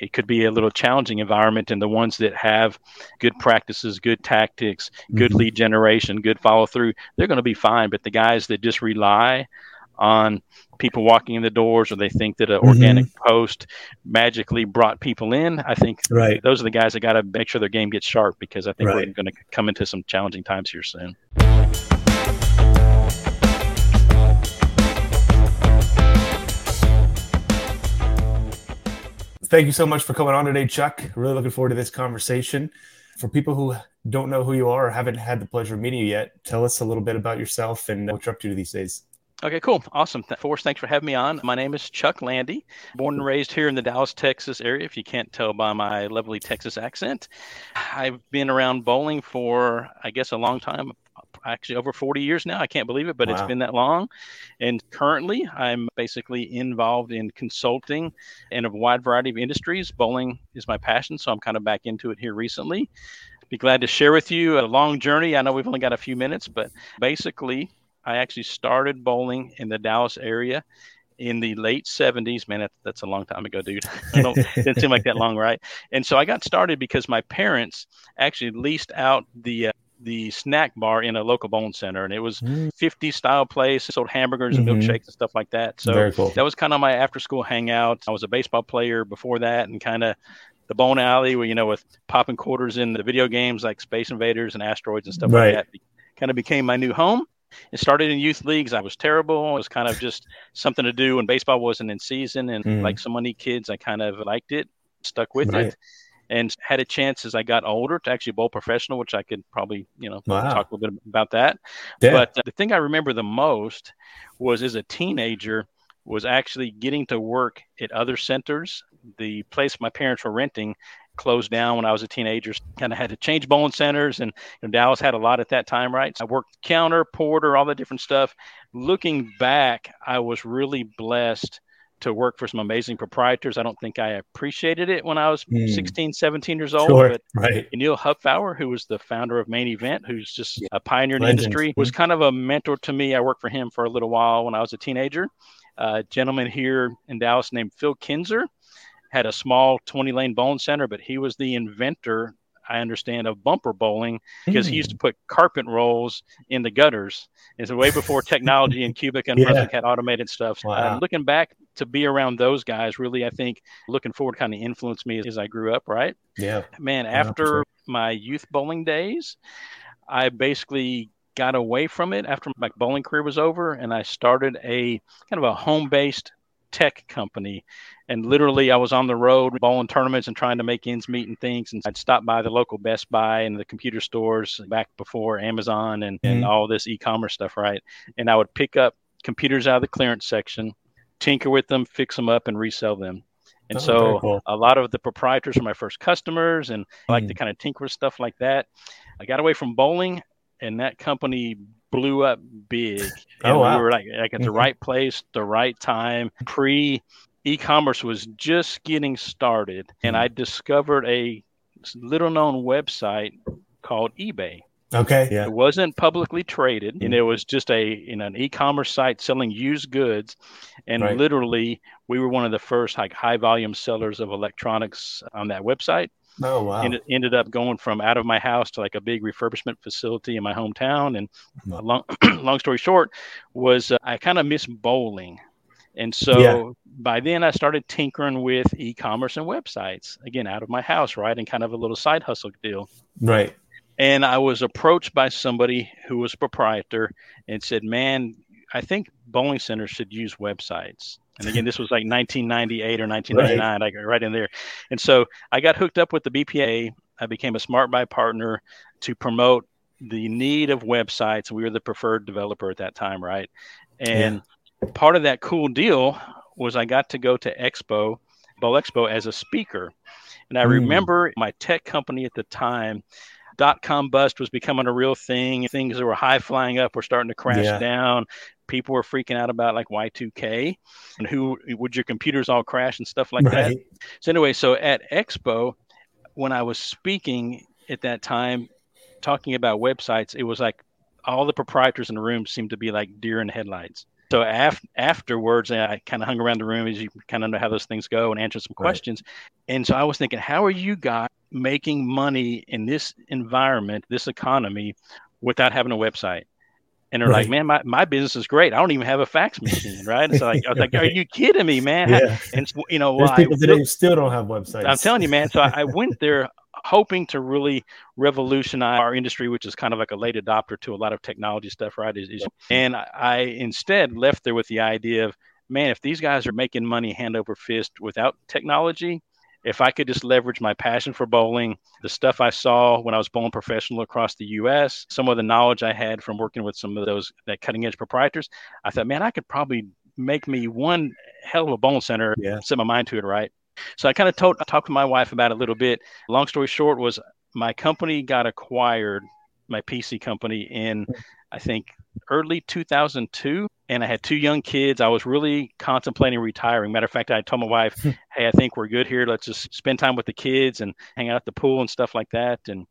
it could be a little challenging environment and the ones that have good practices good tactics good mm-hmm. lead generation good follow through they're going to be fine but the guys that just rely on people walking in the doors or they think that an mm-hmm. organic post magically brought people in i think right. those are the guys that got to make sure their game gets sharp because i think right. we're going to come into some challenging times here soon Thank you so much for coming on today, Chuck. Really looking forward to this conversation. For people who don't know who you are or haven't had the pleasure of meeting you yet, tell us a little bit about yourself and what you're up to these days. Okay, cool. Awesome. Forrest, thanks for having me on. My name is Chuck Lande, born and raised here in the Dallas, Texas area, if you can't tell by my lovely Texas accent. I've been around bowling for, I guess, a long time, actually over 40 years now. I can't believe it, but wow. it's been that long. And currently, I'm basically involved in consulting in a wide variety of industries. Bowling is my passion, so I'm kind of back into it here recently. Be glad to share with you a long journey. I know we've only got a few minutes, but basically, I actually started bowling in the Dallas area in the late 70s man that's a long time ago dude it didn't seem like that long right and so i got started because my parents actually leased out the uh, the snack bar in a local bone center, and it was mm. 50 style place. Sold hamburgers and mm-hmm. milkshakes and stuff like that. So cool. that was kind of my after school hangout. I was a baseball player before that, and kind of the bone alley where you know with popping quarters in the video games like Space Invaders and Asteroids and stuff right. like that. Kind of became my new home. It started in youth leagues. I was terrible. It was kind of just something to do when baseball wasn't in season, and mm. like so many kids, I kind of liked it, stuck with right. it and had a chance as I got older to actually bowl professional, which I could probably, you know, wow. talk a little bit about that. Yeah. But uh, the thing I remember the most was as a teenager was actually getting to work at other centers. The place my parents were renting closed down when I was a teenager. Kind of had to change bowling centers, and you know, Dallas had a lot at that time, right? So I worked counter, porter, all the different stuff. Looking back, I was really blessed to work for some amazing proprietors. I don't think I appreciated it when I was mm. 16, 17 years old. Sure, but right. Neil Hupfauer, who was the founder of Main Event, who's just a pioneer in the industry, was hmm. kind of a mentor to me. I worked for him for a little while when I was a teenager. A gentleman here in Dallas named Phil Kinzer had a small 20 lane bowling center, but he was the inventor I understand, of bumper bowling because mm. he used to hmm. put carpet rolls in the gutters. It's way before technology and Qubica and yeah. had automated stuff. Wow. Uh, looking back to be around those guys, really, I think looking forward kind of influenced me as I grew up, right? Yeah. Man, after 100%. my youth bowling days, I basically got away from it after my bowling career was over and I started a kind of a home based tech company. And literally, I was on the road bowling tournaments and trying to make ends meet and things. And I'd stop by the local Best Buy and the computer stores back before Amazon and, mm-hmm. and all this e commerce stuff, right? And I would pick up computers out of the clearance section, tinker with them, fix them up, and resell them. And oh, so cool. a lot of the proprietors were my first customers and I like to mm. kind of tinker with stuff like that. I got away from bowling and that company blew up big. Oh, and oh, wow. we were like, like at the mm-hmm. right place, the right time. Pre e-commerce was just getting started, and I discovered a little known website called eBay. Okay. Yeah. It wasn't publicly traded, and it was just a in an e-commerce site selling used goods, and right. literally we were one of the first like high volume sellers of electronics on that website. Oh wow! And it ended up going from out of my house to like a big refurbishment facility in my hometown. And long, long story short, was uh, I kind of miss bowling, and so yeah. by then I started tinkering with e-commerce and websites again out of my house, right, and kind of a little side hustle deal. Right. And I was approached by somebody who was proprietor and said, "Man, I think bowling centers should use websites." And again, this was like 1998 or 1999, right. like right in there. And so I got hooked up with the BPA. I became a Smart Buy partner to promote the need of websites. We were the preferred developer at that time, right? And yeah. part of that cool deal was I got to go to Expo, Bowl Expo as a speaker. And I mm. remember my tech company at the time dot com bust was becoming a real thing. Things that were high flying up were starting to crash yeah. down people were freaking out about like Y2K and who would your computers all crash and stuff like right. that. So anyway, so at Expo, when I was speaking at that time, talking about websites, it was like all the proprietors in the room seemed to be like deer in headlights. So af- afterwards, I kind of hung around the room as you kind of know how those things go and answered some right. questions. And so I was thinking, how are you guys making money in this environment, this economy, without having a website? And they're right. like, man, my, my business is great. I don't even have a fax machine, right? And so like, I was like, are you kidding me, man? Yeah. And you know, There's people today still don't have websites. I'm telling you, man. So I, I went there hoping to really revolutionize our industry, which is kind of like a late adopter to a lot of technology stuff, right? And I instead left there with the idea of, man, if these guys are making money hand over fist without technology, if I could just leverage my passion for bowling, the stuff I saw when I was bowling professional across the US, some of the knowledge I had from working with some of those that cutting edge proprietors, I thought, man, I could probably make me one hell of a bowling center. Yeah. Set my mind to it, right? So I kind of told, I talked to my wife about it a little bit. Long story short was my company got acquired, my PC company in, hmm. I think, early 2002 and I had two young kids. I was really contemplating retiring. Matter of fact, I told my wife, hmm. "Hey, I think we're good here. Let's just spend time with the kids and hang out at the pool and stuff like that." And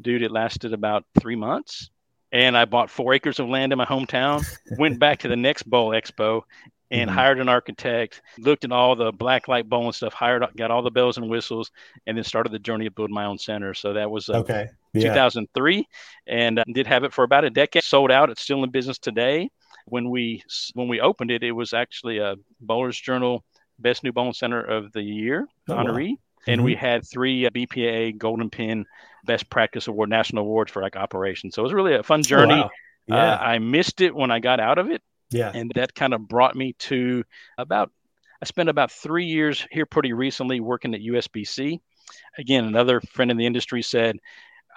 dude, it lasted about three months. And I bought four acres of land in my hometown. went back to the next bowl expo and mm-hmm. hired an architect. Looked at all the black light and stuff. Hired, got all the bells and whistles, and then started the journey of building my own center. So that was uh, okay. Yeah. 2003, and uh, did have it for about a decade. Sold out. It's still in business today when we when we opened it, it was actually a Bowlers Journal Best New Bowling Center of the Year oh, honoree, wow. and mm-hmm. we had three uh, BPA Golden Pin Best Practice Award national awards for like operations. So it was really a fun journey. Oh, wow. yeah. Uh, I missed it when I got out of it. Yeah, and that kind of brought me to about. I spent about three years here pretty recently working at USBC. Again, another friend in the industry said,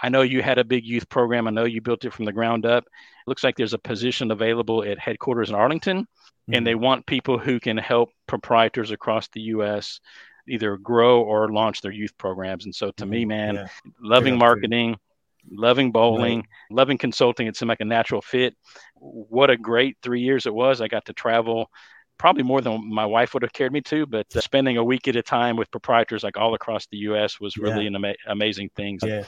I know you had a big youth program. I know you built it from the ground up. It looks like there's a position available at headquarters in Arlington, mm-hmm. and they mm-hmm. want people who can help proprietors across the U.S. either grow or launch their youth programs. And so, to mm-hmm. me, man, yeah. loving marketing, loving bowling, right. loving consulting, it seemed like a natural fit. What a great three years it was. I got to travel probably more than my wife would have cared me to, but uh, spending a week at a time with proprietors like all across the U.S. was really yeah. an ama- amazing thing. Yeah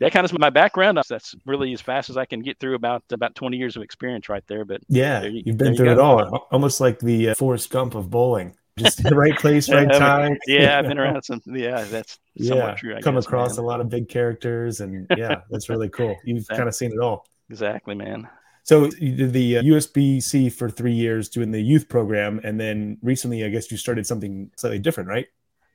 that kind of my background. That's really as fast as I can get through about about 20 years of experience right there. But yeah, you, have been through you it all, almost like the uh, Forrest Gump of bowling. Just the right place, right time. yeah, I've been around some. Yeah, that's yeah. True, Come guess, across man. a lot of big characters, and yeah, that's really cool. You've exactly. kind of seen it all. Exactly, man. So you did the uh, USBC for three years doing the youth program, and then recently, I guess you started something slightly different, right?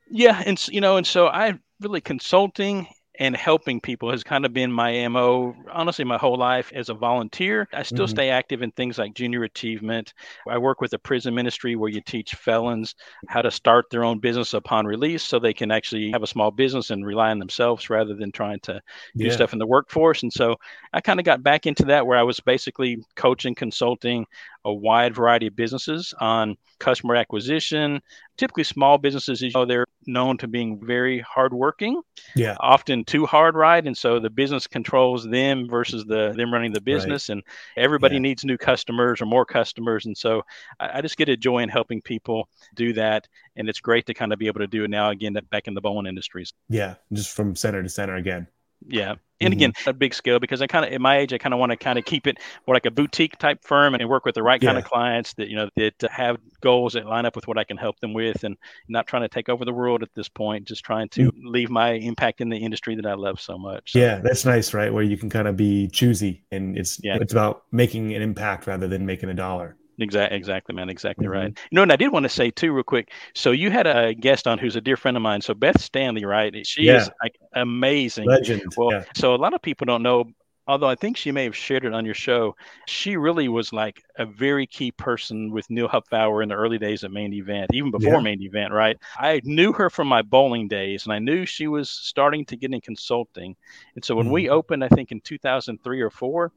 Yeah, and you know, and so I really consulting and helping people has kind of been my MO, honestly, my whole life as a volunteer. I still mm-hmm. stay active in things like junior achievement. I work with a prison ministry where you teach felons how to start their own business upon release so they can actually have a small business and rely on themselves rather than trying to do yeah. stuff in the workforce. And so I kind of got back into that where I was basically coaching, consulting a wide variety of businesses on customer acquisition. Typically, small businesses, you know, they're known to being very hardworking. Yeah. Often too hard, right? And so the business controls them versus the them running the business, right. and everybody yeah. needs new customers or more customers. And so I, I, just get a joy in helping people do that, and it's great to kind of be able to do it now again back in the bowling industries. Yeah, just from center to center again. Yeah. And mm-hmm. again, a big scale because I kind of, at my age, I kind of want to kind of keep it more like a boutique type firm and work with the right kind of clients that, you know, that have goals that line up with what I can help them with and not trying to take over the world at this point, just trying to mm-hmm. leave my impact in the industry that I love so much. So, yeah. That's nice, right? Where you can kind of be choosy and it's, yeah. it's about making an impact rather than making a dollar. Exactly, exactly, man. Exactly mm-hmm. right. You know, and I did want to say too, real quick. So you had a guest on who's a dear friend of mine. So Beth Stanley, right? She yeah. is like amazing. Legend. Well, yeah. so a lot of people don't know. Although I think she may have shared it on your show, she really was like a very key person with Neil Hupfauer in the early days of Main Event, even before yeah. Main Event, right? I knew her from my bowling days, and I knew she was starting to get in consulting. And so when mm-hmm. we opened, I think in 2003 or four,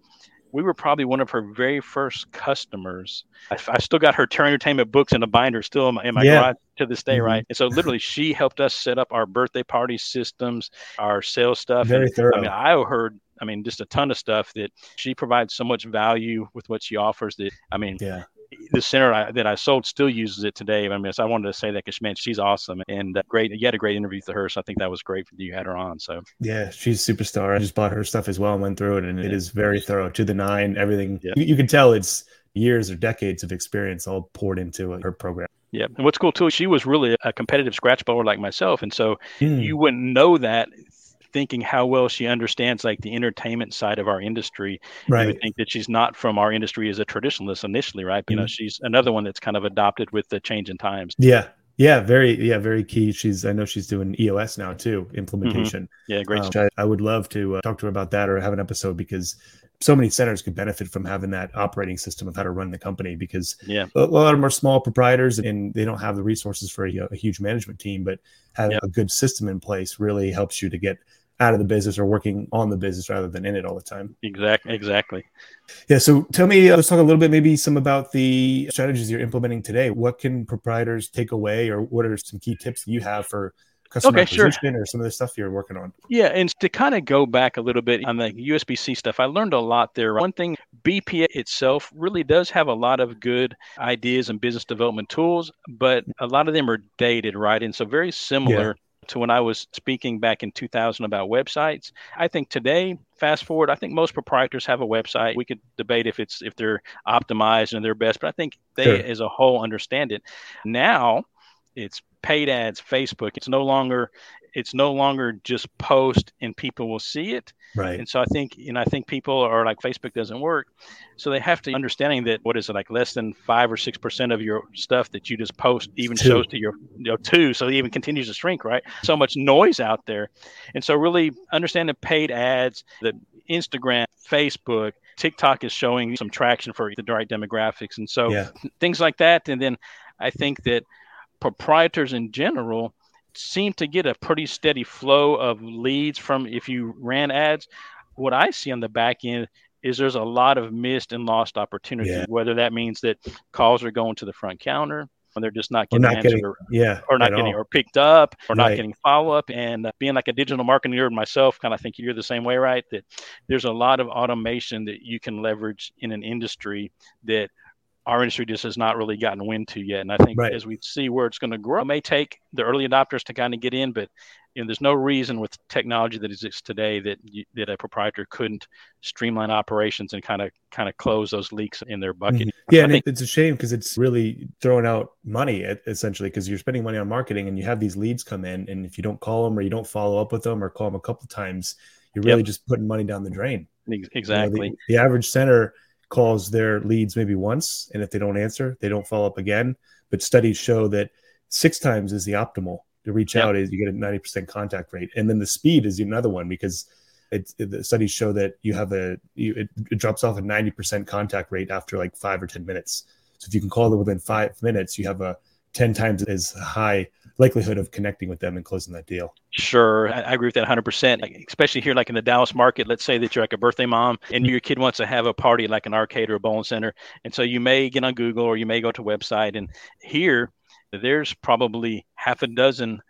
we were probably one of her very first customers. I, I still got her Terry Entertainment books in a binder still in my, in my yeah. garage to this day, mm-hmm. right? And so literally she helped us set up our birthday party systems, our sales stuff. Very and, thorough. I mean, I heard I mean, just a ton of stuff that she provides so much value with what she offers that, I mean, yeah the center I, that I sold still uses it today. I mean, so I wanted to say that because man, she's awesome and uh, great. You had a great interview with her, so I think that was great that you had her on. So yeah, she's a superstar. I just bought her stuff as well and went through it, and it is very thorough to the nine. Everything yeah. you, you, can tell it's years or decades of experience all poured into it. her program. Yeah. And what's cool too, she was really a competitive scratch bowler like myself. And so mm. you wouldn't know that thinking how well she understands like the entertainment side of our industry. Right. You would think that she's not from our industry as a traditionalist initially, right? Mm-hmm. You know, mm-hmm. she's another one that's kind of adopted with the change in times. Yeah. Yeah, very yeah, very key. She's I know she's doing EOS now too, implementation. Mm-hmm. Yeah, great. Um, I, I, would love to uh, talk to her about that or have an episode because so many centers could benefit from having that operating system of how to run the company because yeah. a, lot of them are small proprietors and they don't have the resources for a, a huge management team but having yep. a good system in place really helps you to get out of the business or working on the business rather than in it all the time exactly exactly yeah so tell me uh, let's talk a little bit maybe some about the strategies you're implementing today what can proprietors take away or what are some key tips you have for customer okay, acquisition sure. or some of the stuff you're working on? Yeah, and to kind of go back a little bit on the USBC stuff, I learned a lot there. One thing, BPA itself really does have a lot of good ideas and business development tools, but a lot of them are dated, right? And so very similar. Yeah to when I was speaking back in 2000 about websites. I think today, fast forward, I think most proprietors have a website. We could debate if it's if they're optimized and they're best, but I think they sure. as a whole understand it. Now, it's paid ads, Facebook. It's no longer it's no longer just post and people will see it. Right. And so I think, and I think people are like Facebook doesn't work. So they have to understanding that what is it like less than five or six percent of your stuff that you just post even two. shows to your you know two. So it even continues to shrink, right? So much noise out there. And so really understanding paid ads, that Instagram, Facebook, TikTok is showing some traction for the right demographics. And so yeah. things like that. And then I think that proprietors in general seem to get a pretty steady flow of leads from if you ran ads. What I see on the back end is there's a lot of missed and lost opportunity, yeah. whether that means that calls are going to the front counter and they're just not getting not answered getting, or, yeah, or not getting all. or picked up or right. not getting follow up. And uh, being like a digital marketer myself, kind of think you're the same way, right? That there's a lot of automation that you can leverage in an industry that our industry just has not really gotten wind to yet. And I think right. as we see where it's going to grow, it may take the early adopters to kind of get in, but you know, there's no reason with technology that exists today that you, that a proprietor couldn't streamline operations and kind of kind of close those leaks in their bucket. Mm-hmm. Yeah, I and think, it's a shame because it's really throwing out money essentially because you're spending money on marketing and you have these leads come in, and if you don't call them or you don't follow up with them or call them a couple times, you're really yep. just putting money down the drain. Exactly. You know, the, the average center calls their leads maybe once, and if they don't answer, they don't follow up again. But studies show that six times is the optimal to reach yep. out is you get a 90% contact rate and then the speed is another one because it, it, the studies show that you have a you, it, it, drops off a 90% contact rate after like five or 10 minutes so if you can call them within five minutes you have a 10 times as high likelihood of connecting with them and closing that deal. Sure. I, agree with that 100%. Especially here, like in the Dallas market, let's say that you're like a birthday mom and mm-hmm. your kid wants to have a party like an arcade or a bowling center. And so you may get on Google or you may go to a website. And here, there's probably half a dozen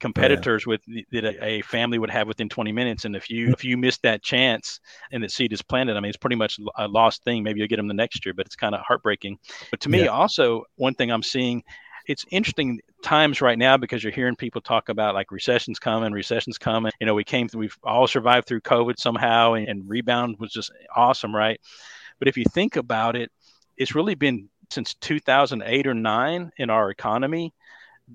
competitors yeah. with that a family would have within 20 minutes and if you mm-hmm. if you miss that chance and the seed is planted i mean it's pretty much a lost thing maybe you'll get them the next year but it's kind of heartbreaking but to me yeah. also one thing i'm seeing it's interesting times right now because you're hearing people talk about like recessions coming, recessions coming. You know, we came through, we've all survived through COVID somehow, and, and rebound was just awesome, right? But if you think about it, it's really been since 2008 or nine in our economy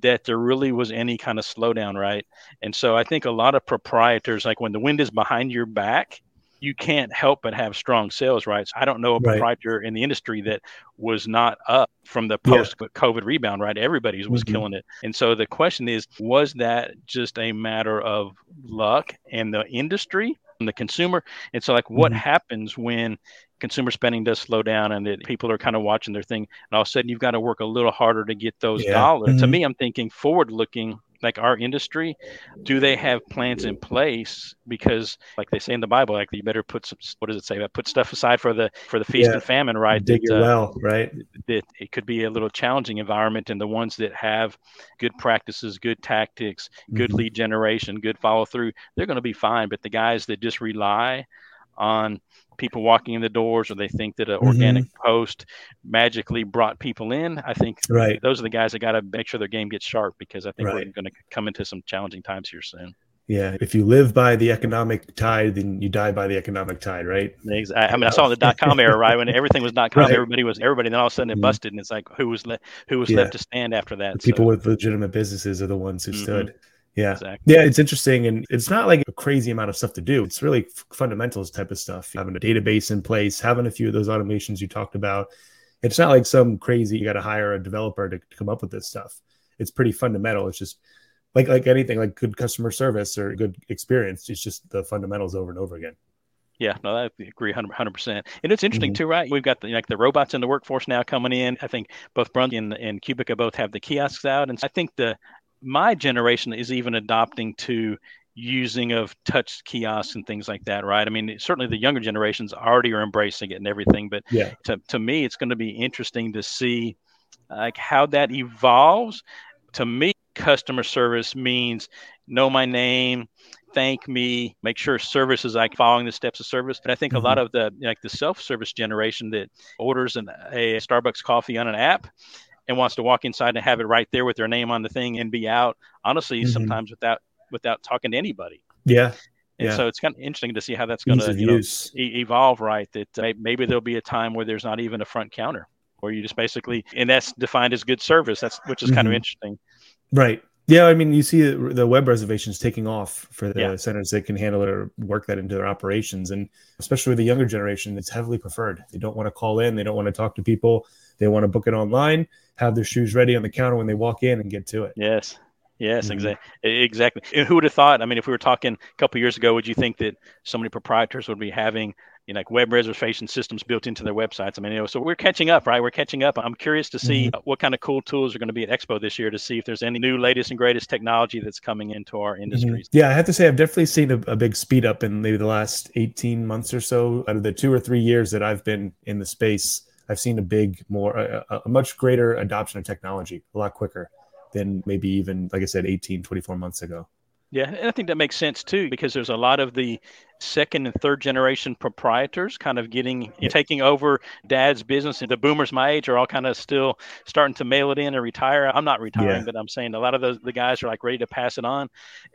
that there really was any kind of slowdown, right? And so I think a lot of proprietors, like when the wind is behind your back, you can't help but have strong sales rights. I don't know a proprietor right. in the industry that was not up from the post COVID rebound, right? Everybody was mm-hmm. killing it. And so the question is, was that just a matter of luck and the industry and the consumer? And so, like, what mm-hmm. happens when consumer spending does slow down and that people are kind of watching their thing and all of a sudden you've got to work a little harder to get those yeah. dollars mm-hmm. to me i'm thinking forward looking like our industry do they have plans in place? Because like they say in the bible like you better put some what does it say? About put stuff aside for the for the feast yeah. and famine right? Dig that, uh, well right? that it could be a little challenging environment and the ones that have good practices good tactics good mm-hmm. lead generation good follow through they're going to be fine. But the guys that just rely on people walking in the doors or they think that an mm-hmm. organic post magically brought people in i think right those are the guys that got to make sure their game gets sharp because i think right. we're going to come into some challenging times here soon Yeah, if you live by the economic tide, then you die by the economic tide, right? Exactly. I mean, I saw the dot com era, right? When everything was dot com, right. everybody was everybody. Then all of a sudden it mm-hmm. busted, and it's like who was left? Who was yeah. left to stand after that? The people with legitimate businesses are the ones who mm-hmm. stood. Yeah. Exactly. Yeah, it's interesting. And it's not like a crazy amount of stuff to do. It's really fundamentals type of stuff. Having a database in place, having a few of those automations you talked about. It's not like some crazy, you got to hire a developer to, to come up with this stuff. It's pretty fundamental. It's just like like anything, like good customer service or good experience. It's just the fundamentals over and over again. Yeah, no, I agree 100 percent. And it's interesting mm-hmm. too, right? We've got the, like the robots in the workforce now coming in. I think both Brunswick and, and Qubica both have the kiosks out, and I think the my generation is even adopting to using of touch kiosks and things like that, right? I mean, certainly the younger generations already are embracing it and everything, but yeah. to, to me, it's going to be interesting to see like how that evolves. To me, customer service means know my name, thank me, make sure service is like following the steps of service. But I think mm-hmm. a lot of the like the self-service generation that orders an, a Starbucks coffee on an app and wants to walk inside and have it right there with their name on the thing and be out. Honestly, mm-hmm. sometimes without without talking to anybody. Yeah. And yeah. so it's kind of interesting to see how that's going to you know, e- evolve, right? That uh, maybe there'll be a time where there's not even a front counter, where you just basically, and that's defined as good service. That's which is mm-hmm. kind of interesting. Right. Yeah, I mean, you see the web reservations taking off for the yeah. centers that can handle it or work that into their operations, and especially with the younger generation, it's heavily preferred. They don't want to call in, they don't want to talk to people, they want to book it online, have their shoes ready on the counter when they walk in, and get to it. Yes, yes, mm-hmm. exactly, exactly. And who would have thought? I mean, if we were talking a couple years ago, would you think that so many proprietors would be having you know, like web reservation systems built into their websites. I mean, you know, so we're catching up, right? We're catching up. I'm curious to see mm-hmm. what kind of cool tools are going to be at Expo this year to see if there's any new latest and greatest technology that's coming into our industries. Mm-hmm. Yeah, I have to say, I've definitely seen a, a, big speed up in maybe the last 18 months or so. Out of the two or three years that I've been in the space, I've seen a big, more, a, a much greater adoption of technology, a lot quicker than maybe even, like I said, 18, 24 months ago. Yeah, and I think that makes sense too because there's a lot of the second and third generation proprietors kind of getting yeah. taking over dad's business and the boomers my age are all kind of still starting to mail it in and retire. I'm not retiring, yeah. but I'm saying a lot of those the guys are like ready to pass it on.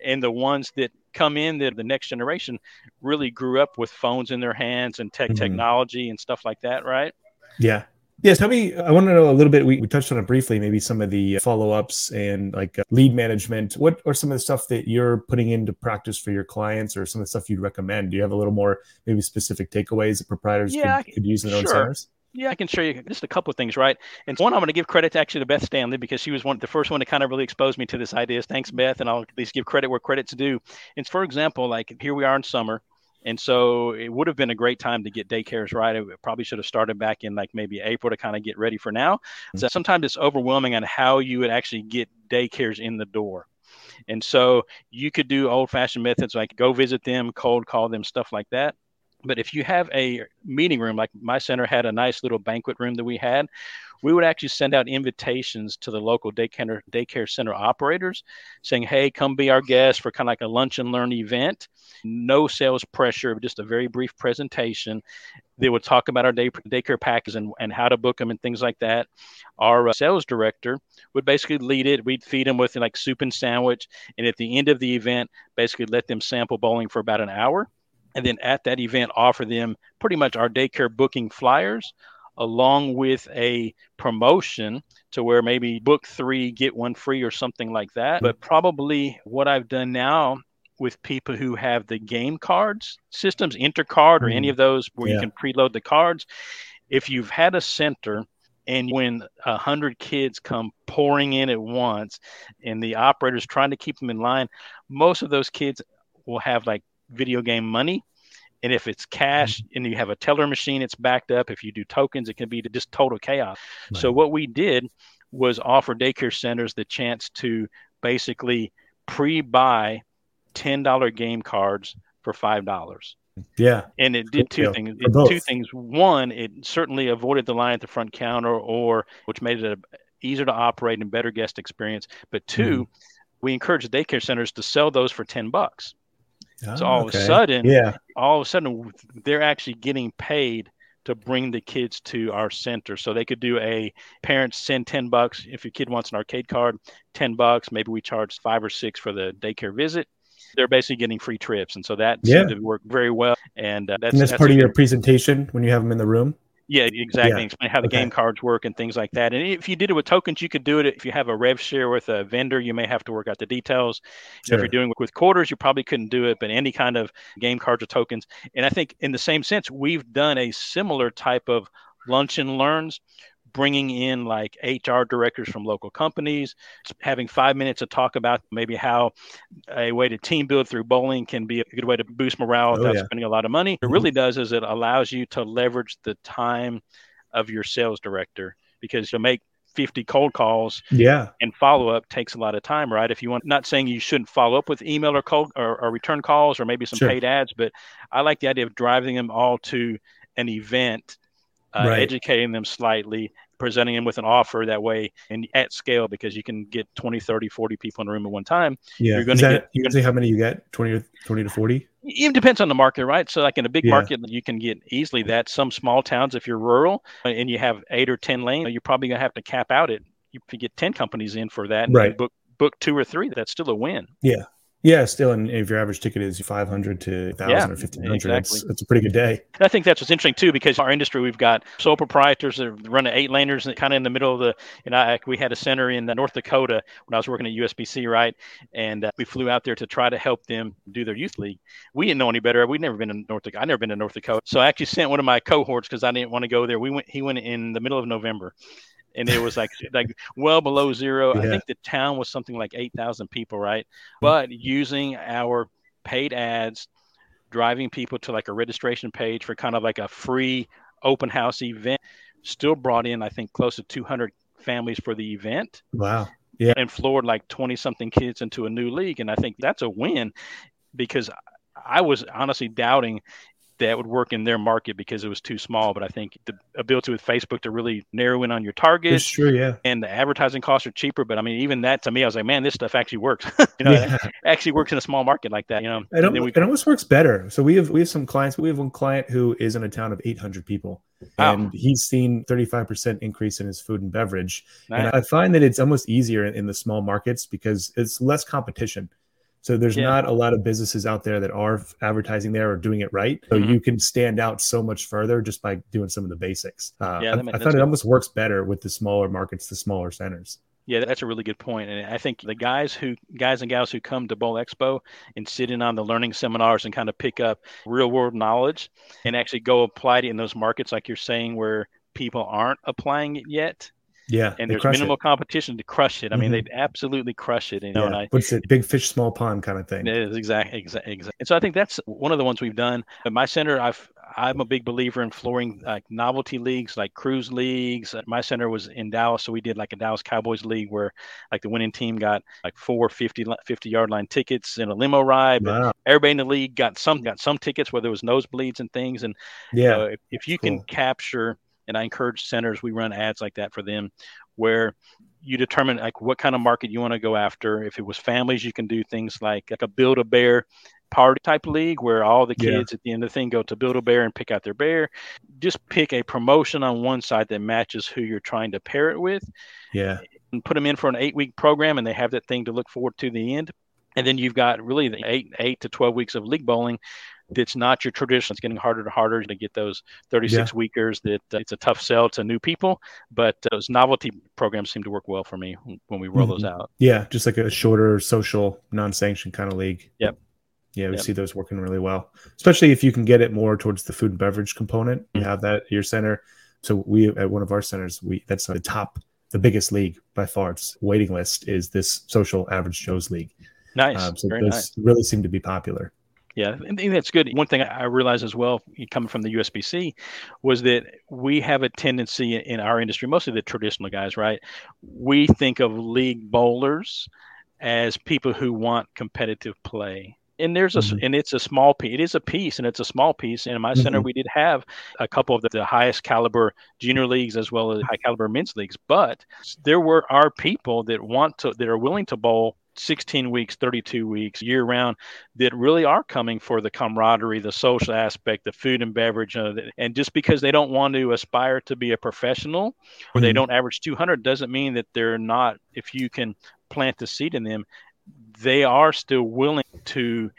And the ones that come in that the next generation really grew up with phones in their hands and tech mm-hmm. technology and stuff like that, right? Yeah. Yes, tell me. I want to know a little bit. We, we touched on it briefly, maybe some of the follow ups and like uh, lead management. What are some of the stuff that you're putting into practice for your clients, or some of the stuff you'd recommend? Do you have a little more maybe specific takeaways that proprietors yeah, could, could, use in their sure. own centers? Yeah, I can show you just a couple of things, right? And one, I'm going to give credit to actually to Beth Stanley because she was one the first one to kind of really expose me to this idea. Thanks, Beth, and I'll at least give credit where credit's due. And for example, like here we are in summer and so it would have been a great time to get daycares right. It probably should have started back in like maybe April to kind of get ready for now. Mm-hmm. So sometimes it's overwhelming on how you would actually get daycares in the door. And so you could do old fashioned methods like go visit them, cold call them, stuff like that. But if you have a meeting room, like my center had a nice little banquet room that we had, we would actually send out invitations to the local daycare daycare center operators saying, "Hey, come be our guest for kind of like a lunch and learn event." No sales pressure, just a very brief presentation. They would talk about our day, daycare packages and, and how to book them and things like that. Our uh, sales director would basically lead it. We'd feed them with like soup and sandwich, and at the end of the event, basically let them sample bowling for about an hour and then at that event offer them pretty much our daycare booking flyers along with a promotion to where maybe book three, get one free or something like that. But probably what I've done now with people who have the game cards systems, Intercard or any mm. of those where yeah. you can preload the cards. If you've had a center and when a hundred kids come pouring in at once and the operator's trying to keep them in line, most of those kids will have like video game money and if it's cash mm-hmm. and you have a teller machine, it's backed up. If you do tokens, it can be just total chaos. Right. So what we did was offer daycare centers the chance to basically pre-buy $10 game cards for $5. Yeah. And it did two yeah, things. It, two things. One, it certainly avoided the line at the front counter or which made it a, easier to operate and better guest experience. But 2 mm. we encouraged daycare centers to sell those for 10 bucks. Oh, so all okay. of a sudden, yeah, all of a sudden they're actually getting paid to bring the kids to our center. So they could do a parents send 10 bucks if your kid wants an arcade card, 10 bucks. Maybe we charge five or six for the daycare visit. they're basically getting free trips, and so that Yeah. seemed to work very well. And uh, that's, and that's, that's part of your presentation when you have them in the room. Yeah, exactly. Yeah. Explain how the Okay. game cards work and things like that. And if you did it with tokens, you could do it. If you have a rev share with a vendor, you may have to work out the details. If you're doing it with quarters, you probably couldn't do it. But any kind of game cards or tokens, and I think in the same sense, we've done a similar type of lunch and learns. Bringing in like HR directors from local companies, having five minutes to talk about maybe how a way to team build through bowling can be a good way to boost morale Oh, without yeah. spending a lot of money. It Mhm. really does is it allows you to leverage the time of your sales director because to make 50 cold calls Yeah. and follow up takes a lot of time, right? If you want, not saying you shouldn't follow up with email or cold or, or return calls or maybe some Sure. paid ads, but I like the idea of driving them all to an event, uh, Right. educating them slightly, presenting them with an offer that way and at scale because you can get 20, 30, 40 people in a room at one time. Yeah. You're gonna Is that get- you're usually how many you get? 20 or 20 to 40? It depends on the market, right? So, like in a big Yeah. market, you can get easily that. Some small towns, if you're rural and you have eight or ten lanes, you're probably gonna have to cap out it. You get ten companies in for that, and Right. book book two or three, that's still a win. Yeah, still, and if your average ticket is 500 to 1,000 Yeah, or 1,500, exactly. it's, it's a pretty good day. And I think that's what's interesting too, because our industry, we've got sole proprietors that run eight laners, and kind of in the middle of the. And I, we had a center in North Dakota when I was working at USBC, right? And uh, we flew out there to try to help them do their youth league. We didn't know any better. We'd never been in North Dakota. I'd never been to North Dakota, so I actually sent one of my cohorts because I didn't want to go there. We went. He went in the middle of November. And it was like like well below zero. I think the town was something like eight thousand people, right? Mm-hmm. But using our paid ads driving people to like a registration page for kind of like a free open house event still brought in i think close to 200 families for the event Wow. Yeah. And floored like 20 something kids into a new league and i think that's a win because i was honestly doubting that would work in their market because it was too small but i think the ability with facebook to really narrow in on your It's targets true. Yeah. and the advertising costs are cheaper but i mean even that to me i was like man this stuff actually works you know yeah. actually works in a small market like that you know It, we- it almost works better. So we have we have some clients. We have one client who is in a town of 800 people, Wow. and he's seen 35% increase in his food and beverage. And I find that it's almost easier in, in the small markets because it's less competition. So there's Yeah. not a lot of businesses out there that are advertising there or doing it right. So Mhm. you can stand out so much further just by doing some of the basics. Uh, Yeah, I, I found it almost works better with the smaller markets, the smaller centers. Yeah, that's a really good point. And I think the guys who guys and gals who come to Bowl Expo and sit in on the learning seminars and kind of pick up real world knowledge and actually go apply it in those markets like you're saying where people aren't applying it yet Yeah, and there's minimal it. competition to crush it. I mean, Mhm. they absolutely crush it, you know, Yeah. and I What's it? Big fish, small pond kind of thing. it is exactly, exactly, exactly. And so I think that's one of the ones we've done. At my center, I've I'm a big believer in flooring like novelty leagues, like cruise leagues. My center was in Dallas, so we did like a Dallas Cowboys league where like the winning team got like four 50, 50 yard line tickets and a limo ride. But Wow. everybody in the league got some got some tickets, whether it was nosebleeds and things. And Yeah. uh, if, if you can capture, and I encourage centers, we run ads like that for them, where you determine like what kind of market you want to go after. If it was families, you can do things like like a build a bear party type league where all the Yeah. kids at the end of the thing go to build a bear and pick out their bear. Just pick a promotion on one side that matches who you're trying to pair it with Yeah. and put them in for an eight week program and they have that thing to look forward to the end. And then you've got really the eight eight to twelve weeks of league bowling. That's not your tradition. It's getting harder and harder to get those 36 weekers. That uh, it's a tough sell to new people, but those novelty programs seem to work well for me when we roll those out. Yeah, just like a shorter social, non-sanctioned kind of league. Yep. Yeah, we Yep. see those working really well, especially if you can get it more towards the food and beverage component. You Mhm. have that at your center. So we at one of our centers, we that's the top, the biggest league by far. Its waiting list is this social average Joe's league. Nice, Um, so very those nice. really seem to be popular. Yeah, I think that's good. One thing I realized as well, coming from the USBC, was that we have a tendency in our industry, mostly the traditional guys, right? We think of league bowlers as people who want competitive play. And there's a Mhm. and it's a small piece. It is a piece, and it's a small piece. And in my center, Mhm. we did have a couple of the, the highest caliber junior leagues as well as high caliber men's leagues. But there were our people that want to that are willing to bowl 16 weeks, 32 weeks, year round that really are coming for the camaraderie, the social aspect, the food and beverage, uh, and just because they don't want to aspire to be a professional or they Mhm. don't average 200 doesn't mean that they're not. If you can plant the seed in them, they are still willing to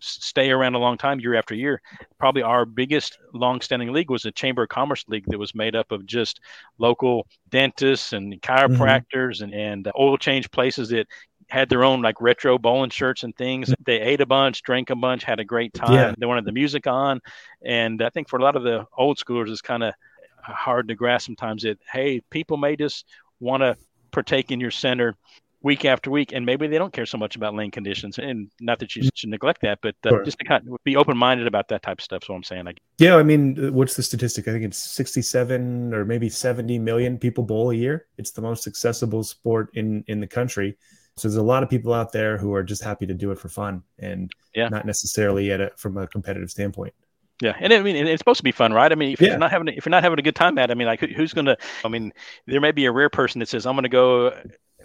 stay around a long time year after year. Probably our biggest long-standing league was the Chamber of Commerce League that was made up of just local dentists and chiropractors mm-hmm. and, and oil change places that had their own like retro bowling shirts and things. Mm-hmm. They ate a bunch, drank a bunch, had a great time. Yeah. They wanted the music on. And I think for a lot of the old schoolers, it's kind of hard to grasp sometimes that, hey, people may just want to partake in your center week after week, and maybe they don't care so much about lane conditions. And not that you mm-hmm. should neglect that, but uh, sure. just to kind of be open minded about that type of stuff. So I'm saying, like, yeah, I mean, what's the statistic? I think it's 67 or maybe 70 million people bowl a year. It's the most accessible sport in in the country. So there's a lot of people out there who are just happy to do it for fun and yeah. not necessarily at a, from a competitive standpoint. Yeah, and I mean it's supposed to be fun, right? I mean, if yeah. you're not having if you're not having a good time at, it, I mean, like who's going to? I mean, there may be a rare person that says, "I'm going to go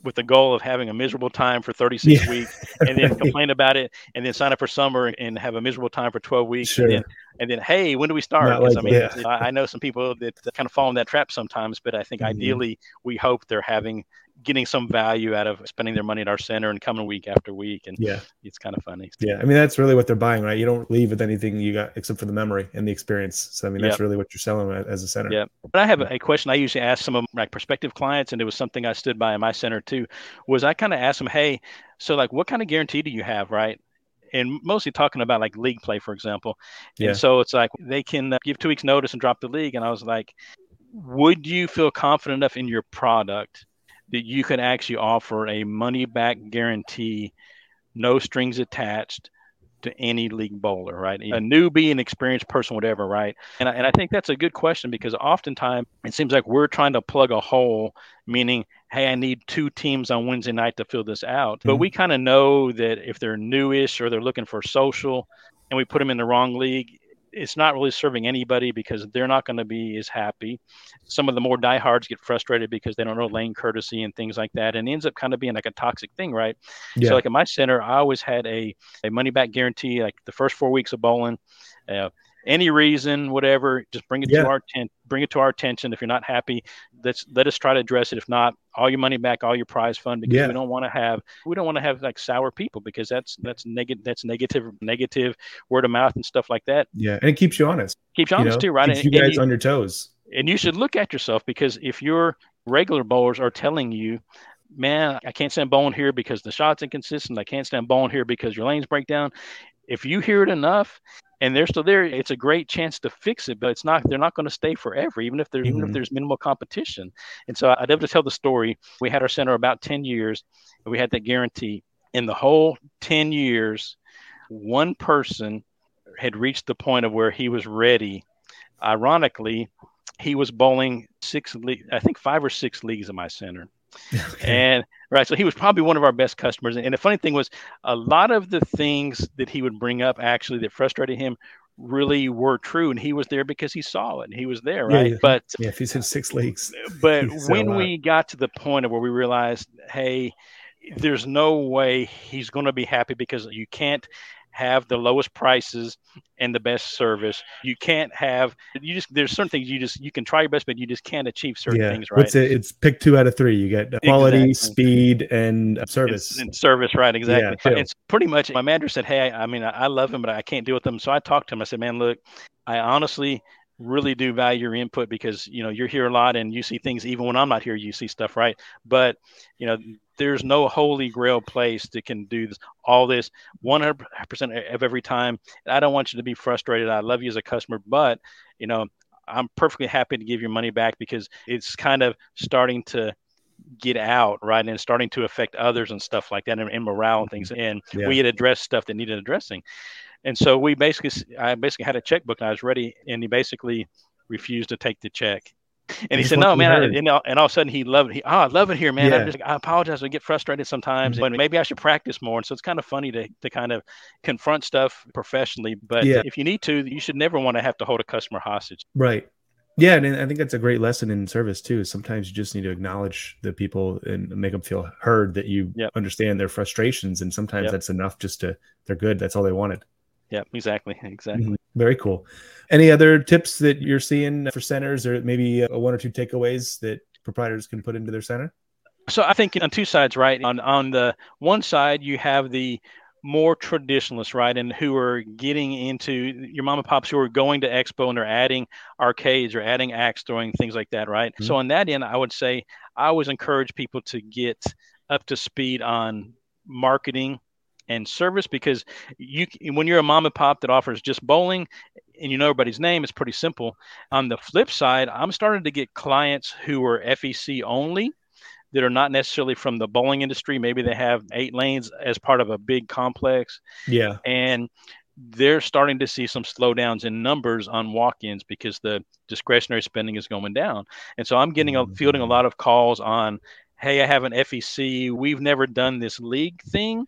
with the goal of having a miserable time for 36 yeah. weeks and then complain about it and then sign up for summer and have a miserable time for 12 weeks sure. and, then, and then hey when do we start like, i mean yeah. I, I, know some people that kind of fall in that trap sometimes but i think mm-hmm. ideally we hope they're having getting some value out of spending their money at our center and coming week after week. And yeah, it's kind of funny. Yeah. I mean, that's really what they're buying, right? You don't leave with anything you got except for the memory and the experience. So, I mean, that's yep. really what you're selling as a center. Yeah. But I have a question I usually ask some of my prospective clients, and it was something I stood by in my center too, was I kind of asked them, hey, so like, what kind of guarantee do you have, right? and mostly talking about like league play, for example. Yeah. And so it's like they can uh, give two weeks notice and drop the league. And I was like, would you feel confident enough in your product that you can actually offer a money back guarantee, no strings attached to any league bowler, right? A newbie, an experienced person, whatever, right? And I, and I think that's a good question because oftentimes it seems like we're trying to plug a hole, meaning, hey, I need two teams on Wednesday night to fill this out. Mm-hmm. But we kind of know that if they're newish or they're looking for social and we put them in the wrong league, it's not really serving anybody because they're not going to be as happy. Some of the more diehards get frustrated because they don't know lane courtesy and things like that, and ends up kind of being like a toxic thing, right? Yeah. So, like at my center, I always had a a money back guarantee, like the first four weeks of bowling. Uh, any reason, whatever, just bring it yeah. to our tent, bring it to our attention. If you're not happy, let's let us try to address it. If not, all your money back, all your prize fund, because yeah. we don't want to have we don't want to have like sour people because that's that's negative that's negative negative word of mouth and stuff like that. Yeah, and it keeps you honest. Keeps you honest know? too, right? Keeps and, you guys you, on your toes. And you should look at yourself because if your regular bowlers are telling you man, I can't stand bowling here because the shot's inconsistent. I can't stand bowling here because your lanes break down. If you hear it enough, and they're still there, it's a great chance to fix it. But it's not; they're not going to stay forever, even if there's mm-hmm. even if mm-hmm. there's minimal competition. And so I'd love to tell the story. We had our center about ten years, and we had that guarantee. In the whole ten years, one person had reached the point of where he was ready. Ironically, he was bowling six, le- I think five or six leagues in my center. Okay. And right, so he was probably one of our best customers. And the funny thing was, a lot of the things that he would bring up actually that frustrated him really were true, and he was there because he saw it, and he was there, right? Yeah, but yeah, if he's in six leagues. But when we got to the point of where we realized, hey, there's no way he's going to be happy because you can't have the lowest prices and the best service. You can't have you just there's certain things you just you can try your best, but you just can't achieve certain yeah. things, right? It's, a, it's pick two out of three. You get quality, exactly. speed, and service. And, service, right? Exactly. Yeah, it's pretty much. My manager said, "Hey, I, I mean, I, I love him, but I can't deal with them." So I talked to him. I said, "Man, look, I honestly really do value your input because you know you're here a lot and you see things even when I'm not here you see stuff right but you know there's no holy grail place that can do this, all this 100% of every time. I don't want you to be frustrated. I love you as a customer but you know I'm perfectly happy to give your money back because it's kind of starting to get out right and starting to affect others and stuff like that and, and morale and things. Mm-hmm. And yeah. we had addressed stuff that needed addressing. And so we basically, I basically had a checkbook and I was ready, and he basically refused to take the check. And he said, "No, man," I, and, all, and all of a sudden he loved it. He, oh, I love it here, man. Yeah. I, just, I apologize. I get frustrated sometimes, but maybe I should practice more. And so it's kind of funny to, to kind of confront stuff professionally. But yeah. if you need to, you should never want to have to hold a customer hostage. Right. Yeah, and I think that's a great lesson in service too. Sometimes you just need to acknowledge the people and make them feel heard that you yep. understand their frustrations, and sometimes yep. that's enough just to they're good. That's all they wanted. Yeah, exactly, exactly. Mm-hmm. Very cool. Any other tips that you're seeing for centers, or maybe uh, one or two takeaways that proprietors can put into their center? So I think on two sides, right? On on the one side, you have the more traditionalists, right, and who are getting into your mom and pops who are going to expo and they're adding arcades or adding axe throwing things like that, right? Mm-hmm. So on that end, I would say I always encourage people to get up to speed on marketing and service because you when you're a mom and pop that offers just bowling and you know everybody's name it's pretty simple. On the flip side i'm starting to get clients who are fec only that are not necessarily from the bowling industry. Maybe they have eight lanes as part of a big complex. Yeah. And they're starting to see some slowdowns in numbers on walk-ins because the discretionary spending is going down. And so i'm getting a, mm-hmm. fielding a lot of calls on hey i have an fec we've never done this league thing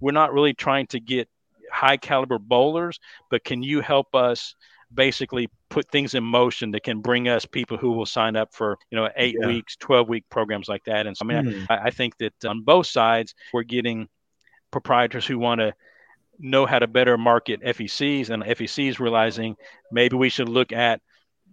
we're not really trying to get high caliber bowlers, but can you help us basically put things in motion that can bring us people who will sign up for you know eight yeah. weeks, twelve week programs like that? And so I mean, mm. I, I think that on both sides we're getting proprietors who want to know how to better market FECs, and FECs realizing maybe we should look at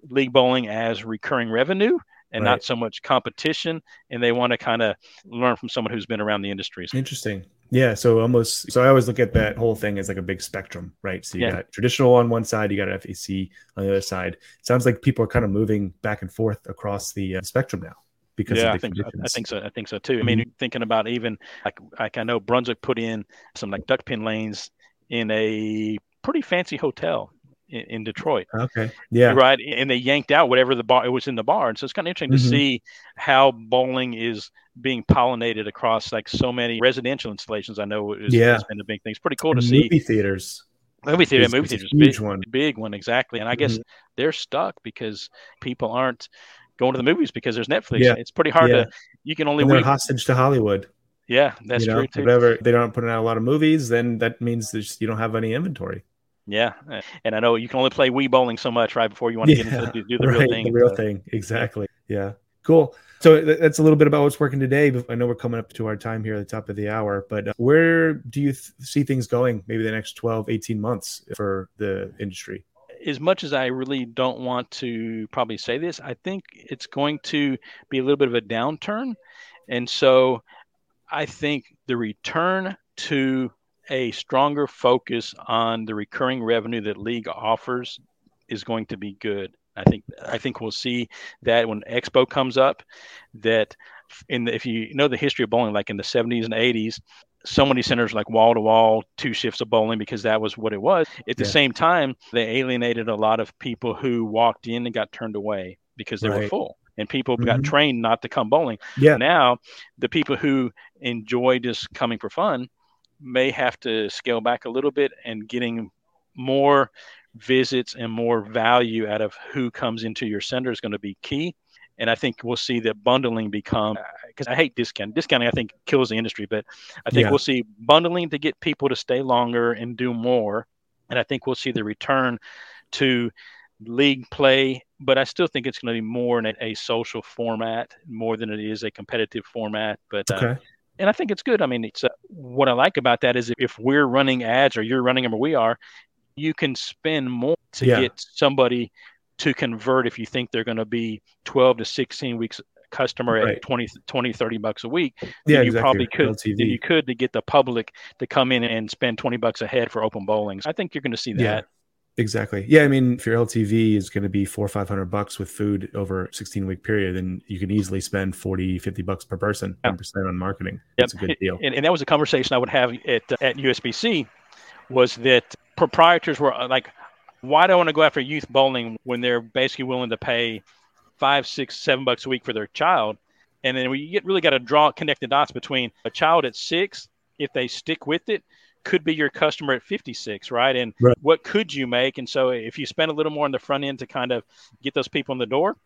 league bowling as recurring revenue and right. not so much competition. And they want to kind of learn from someone who's been around the industry. Interesting. Yeah. So almost, so I always look at that whole thing as like a big spectrum, right? So you yeah. got traditional on one side, you got FEC on the other side. It sounds like people are kind of moving back and forth across the uh, spectrum now. Because yeah, I think so. I think so. I think so too. Mm-hmm. I mean, mm-hmm. thinking about even like like I know Brunswick put in some like duck pin lanes in a pretty fancy hotel in, in, Detroit. Okay. Yeah. Right. And they yanked out whatever the bar it was in the bar. And so it's kind of interesting mm-hmm. to see how bowling is being pollinated across like so many residential installations. I know is, yeah. has been a big thing. It's pretty cool to see. Movie theaters. Movie theater, movie theaters, huge big, one, big one, exactly. And I guess mm-hmm. they're stuck because people aren't going to the movies because there's Netflix. Yeah. It's pretty hard yeah. to. You can only. And they're hostage to Hollywood. Yeah, that's you know, true too. Whatever they don't put out a lot of movies, then that means you don't have any inventory. Yeah, and I know you can only play Wii bowling so much right before you want to yeah, get into do, do the right, real thing. The real so. thing, exactly. Yeah, cool. So that's a little bit about what's working today. I know we're coming up to our time here at the top of the hour, but uh, where do you th- see things going maybe the next 12, 18 months for the industry? As much as I really don't want to probably say this, I think it's going to be a little bit of a downturn. And so I think the return to a stronger focus on the recurring revenue that league offers is going to be good. I think I think we'll see that when Expo comes up, that in the, if you know the history of bowling, like in the 70s and 80s, so many centers like wall to wall, two shifts of bowling because that was what it was. At the yeah. same time, they alienated a lot of people who walked in and got turned away because they right. were full and people mm-hmm. got trained not to come bowling. Yeah. Now, the people who enjoy just coming for fun may have to scale back a little bit and getting more visits and more value out of who comes into your center is going to be key. And I think we'll see that bundling become because I hate discounting. Discounting I think kills the industry, but I think yeah. we'll see bundling to get people to stay longer and do more. And I think we'll see the return to league play, but I still think it's going to be more in a, a social format more than it is a competitive format. But uh, okay. uh, and I think it's good. I mean, it's uh, what I like about that is if we're running ads or you're running them or we are, you can spend more to yeah. get somebody to convert if you think they're going to be 12 to 16 weeks customer right. at 20, 20, 30 bucks a week. Yeah, you exactly. probably could, you could to get the public to come in and spend 20 bucks a head for open bowling. I think you're going to see that. Yeah. Exactly. Yeah. I mean, if your LTV is going to be four or 500 bucks with food over a 16 week period, then you can easily spend 40, 50 bucks per person, yeah. 10% on marketing. That's a good deal. And, and, that was a conversation I would have at, at USBC was that proprietors were uh, like, why do I want to go after youth bowling when they're basically willing to pay five, six, seven bucks a week for their child? And then we get really got to draw connect the dots between a child at six, if they stick with it, could be your customer at 56, right? And right. what could you make? And so if you spend a little more on the front end to kind of get those people in the door,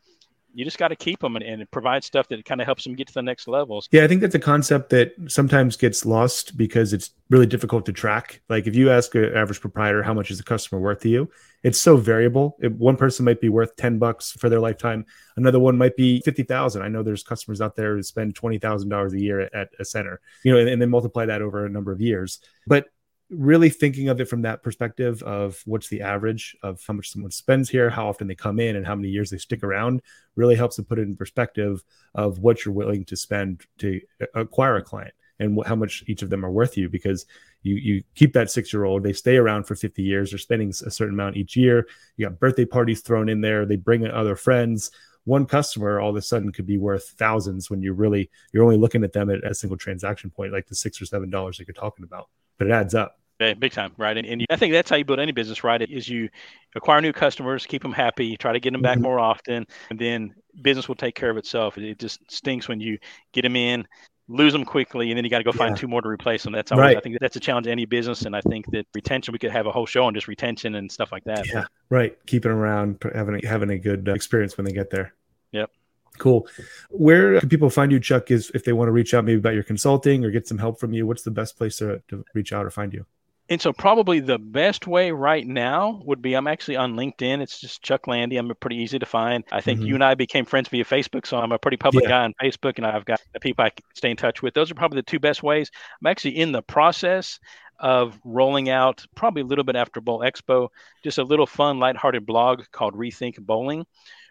you just got to keep them and, and, provide stuff that kind of helps them get to the next levels. Yeah, I think that's a concept that sometimes gets lost because it's really difficult to track. Like if you ask an average proprietor how much is a customer worth to you, it's so variable. If one person might be worth 10 bucks for their lifetime, another one might be 50,000. I know there's customers out there who spend $20,000 a year at, at, a center, you know, and, and then multiply that over a number of years. But really thinking of it from that perspective of what's the average of how much someone spends here, how often they come in, and how many years they stick around really helps to put it in perspective of what you're willing to spend to acquire a client and how much each of them are worth you because you you keep that six year old they stay around for 50 years they're spending a certain amount each year you got birthday parties thrown in there they bring in other friends. One customer all of a sudden could be worth thousands when you really you're only looking at them at a single transaction point like the six or seven dollars that you're talking about but it adds up yeah, big time, right? And, and, I think that's how you build any business, right? Is you acquire new customers, keep them happy, try to get them back mm-hmm. more often, and then business will take care of itself. It just stinks when you get them in, lose them quickly, and then you got to go find yeah. two more to replace them. That's always, right. I think that's a challenge to any business, and I think that retention we could have a whole show on just retention and stuff like that. Yeah, right. Keeping around, having having a good uh, experience when they get there. Yep. Cool. Where can people find you, Chuck? Is if they want to reach out maybe about your consulting or get some help from you, what's the best place to, to reach out or find you? and so probably the best way right now would be I'm actually on LinkedIn. It's just Chuck Lande. I'm pretty easy to find. I think mm-hmm. you and I became friends via Facebook, so I'm a pretty public yeah. guy on Facebook, and I've got the people I can stay in touch with. Those are probably the two best ways. I'm actually in the process of rolling out probably a little bit after Bowl Expo, just a little fun, lighthearted blog called Rethink Bowling,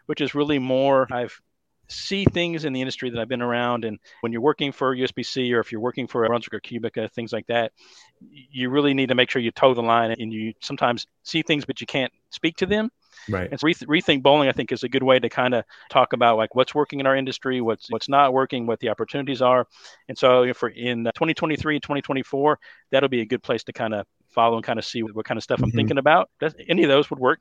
which is really more I've see things in the industry that I've been around. And when you're working for USBC or if you're working for Brunswick or Qubica, things like that, you really need to make sure you toe the line and you sometimes see things, but you can't speak to them. Right. And so rethink bowling, I think, is a good way to kind of talk about like what's working in our industry, what's what's not working, what the opportunities are. And so for in 2023 2024, that'll be a good place to kind of follow and kind of see what, what kind of stuff I'm mm-hmm. thinking about. any of those would work.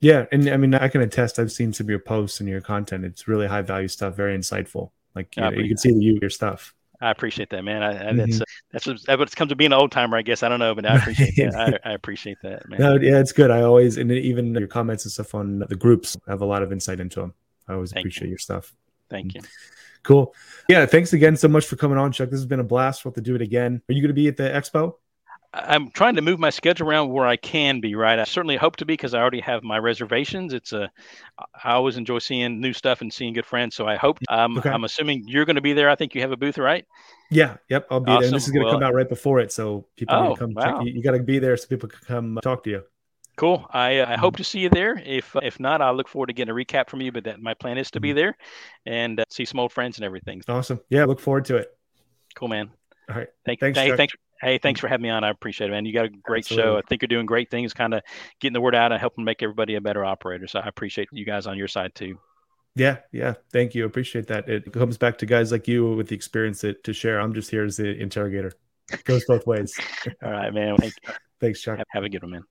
Yeah, and I mean, I can attest. I've seen some of your posts and your content. It's really high value stuff, very insightful. Like you, know, you can see the you your stuff. I appreciate that, man. I, I, mm-hmm. That's uh, that's what, that's what comes to being an old timer, I guess. I don't know, but I appreciate that. I, I, appreciate that, man. No, yeah, it's good. I always and even your comments and stuff on the groups have a lot of insight into them. I always Thank appreciate you. your stuff. Thank you. Cool. Yeah, thanks again so much for coming on, Chuck. This has been a blast. We'll have to do it again. Are you going to be at the expo? I'm trying to move my schedule around where I can be. Right, I certainly hope to be because I already have my reservations. It's a, I always enjoy seeing new stuff and seeing good friends. So I hope. Um, okay. I'm assuming you're going to be there. I think you have a booth, right? Yeah. Yep. I'll be awesome. there. And this is going to well, come out right before it, so people oh, come wow. check. You, you got to be there so people can come talk to you. Cool. I, uh, I hope to see you there. If if not, I'll look forward to getting a recap from you. But that my plan is to be mm-hmm. there and uh, see some old friends and everything. Awesome. Yeah. Look forward to it. Cool, man. All right. Thank, thanks. Hey, thanks. Hey, thanks for having me on. I appreciate it, man. You got a great Absolutely. show. I think you're doing great things, kind of getting the word out and helping make everybody a better operator. So I appreciate you guys on your side too. Yeah, yeah. Thank you. Appreciate that. It comes back to guys like you with the experience that, to share. I'm just here as the interrogator. It goes both ways. All right, man. Thank Thanks, Chuck. Have, have a good one, man.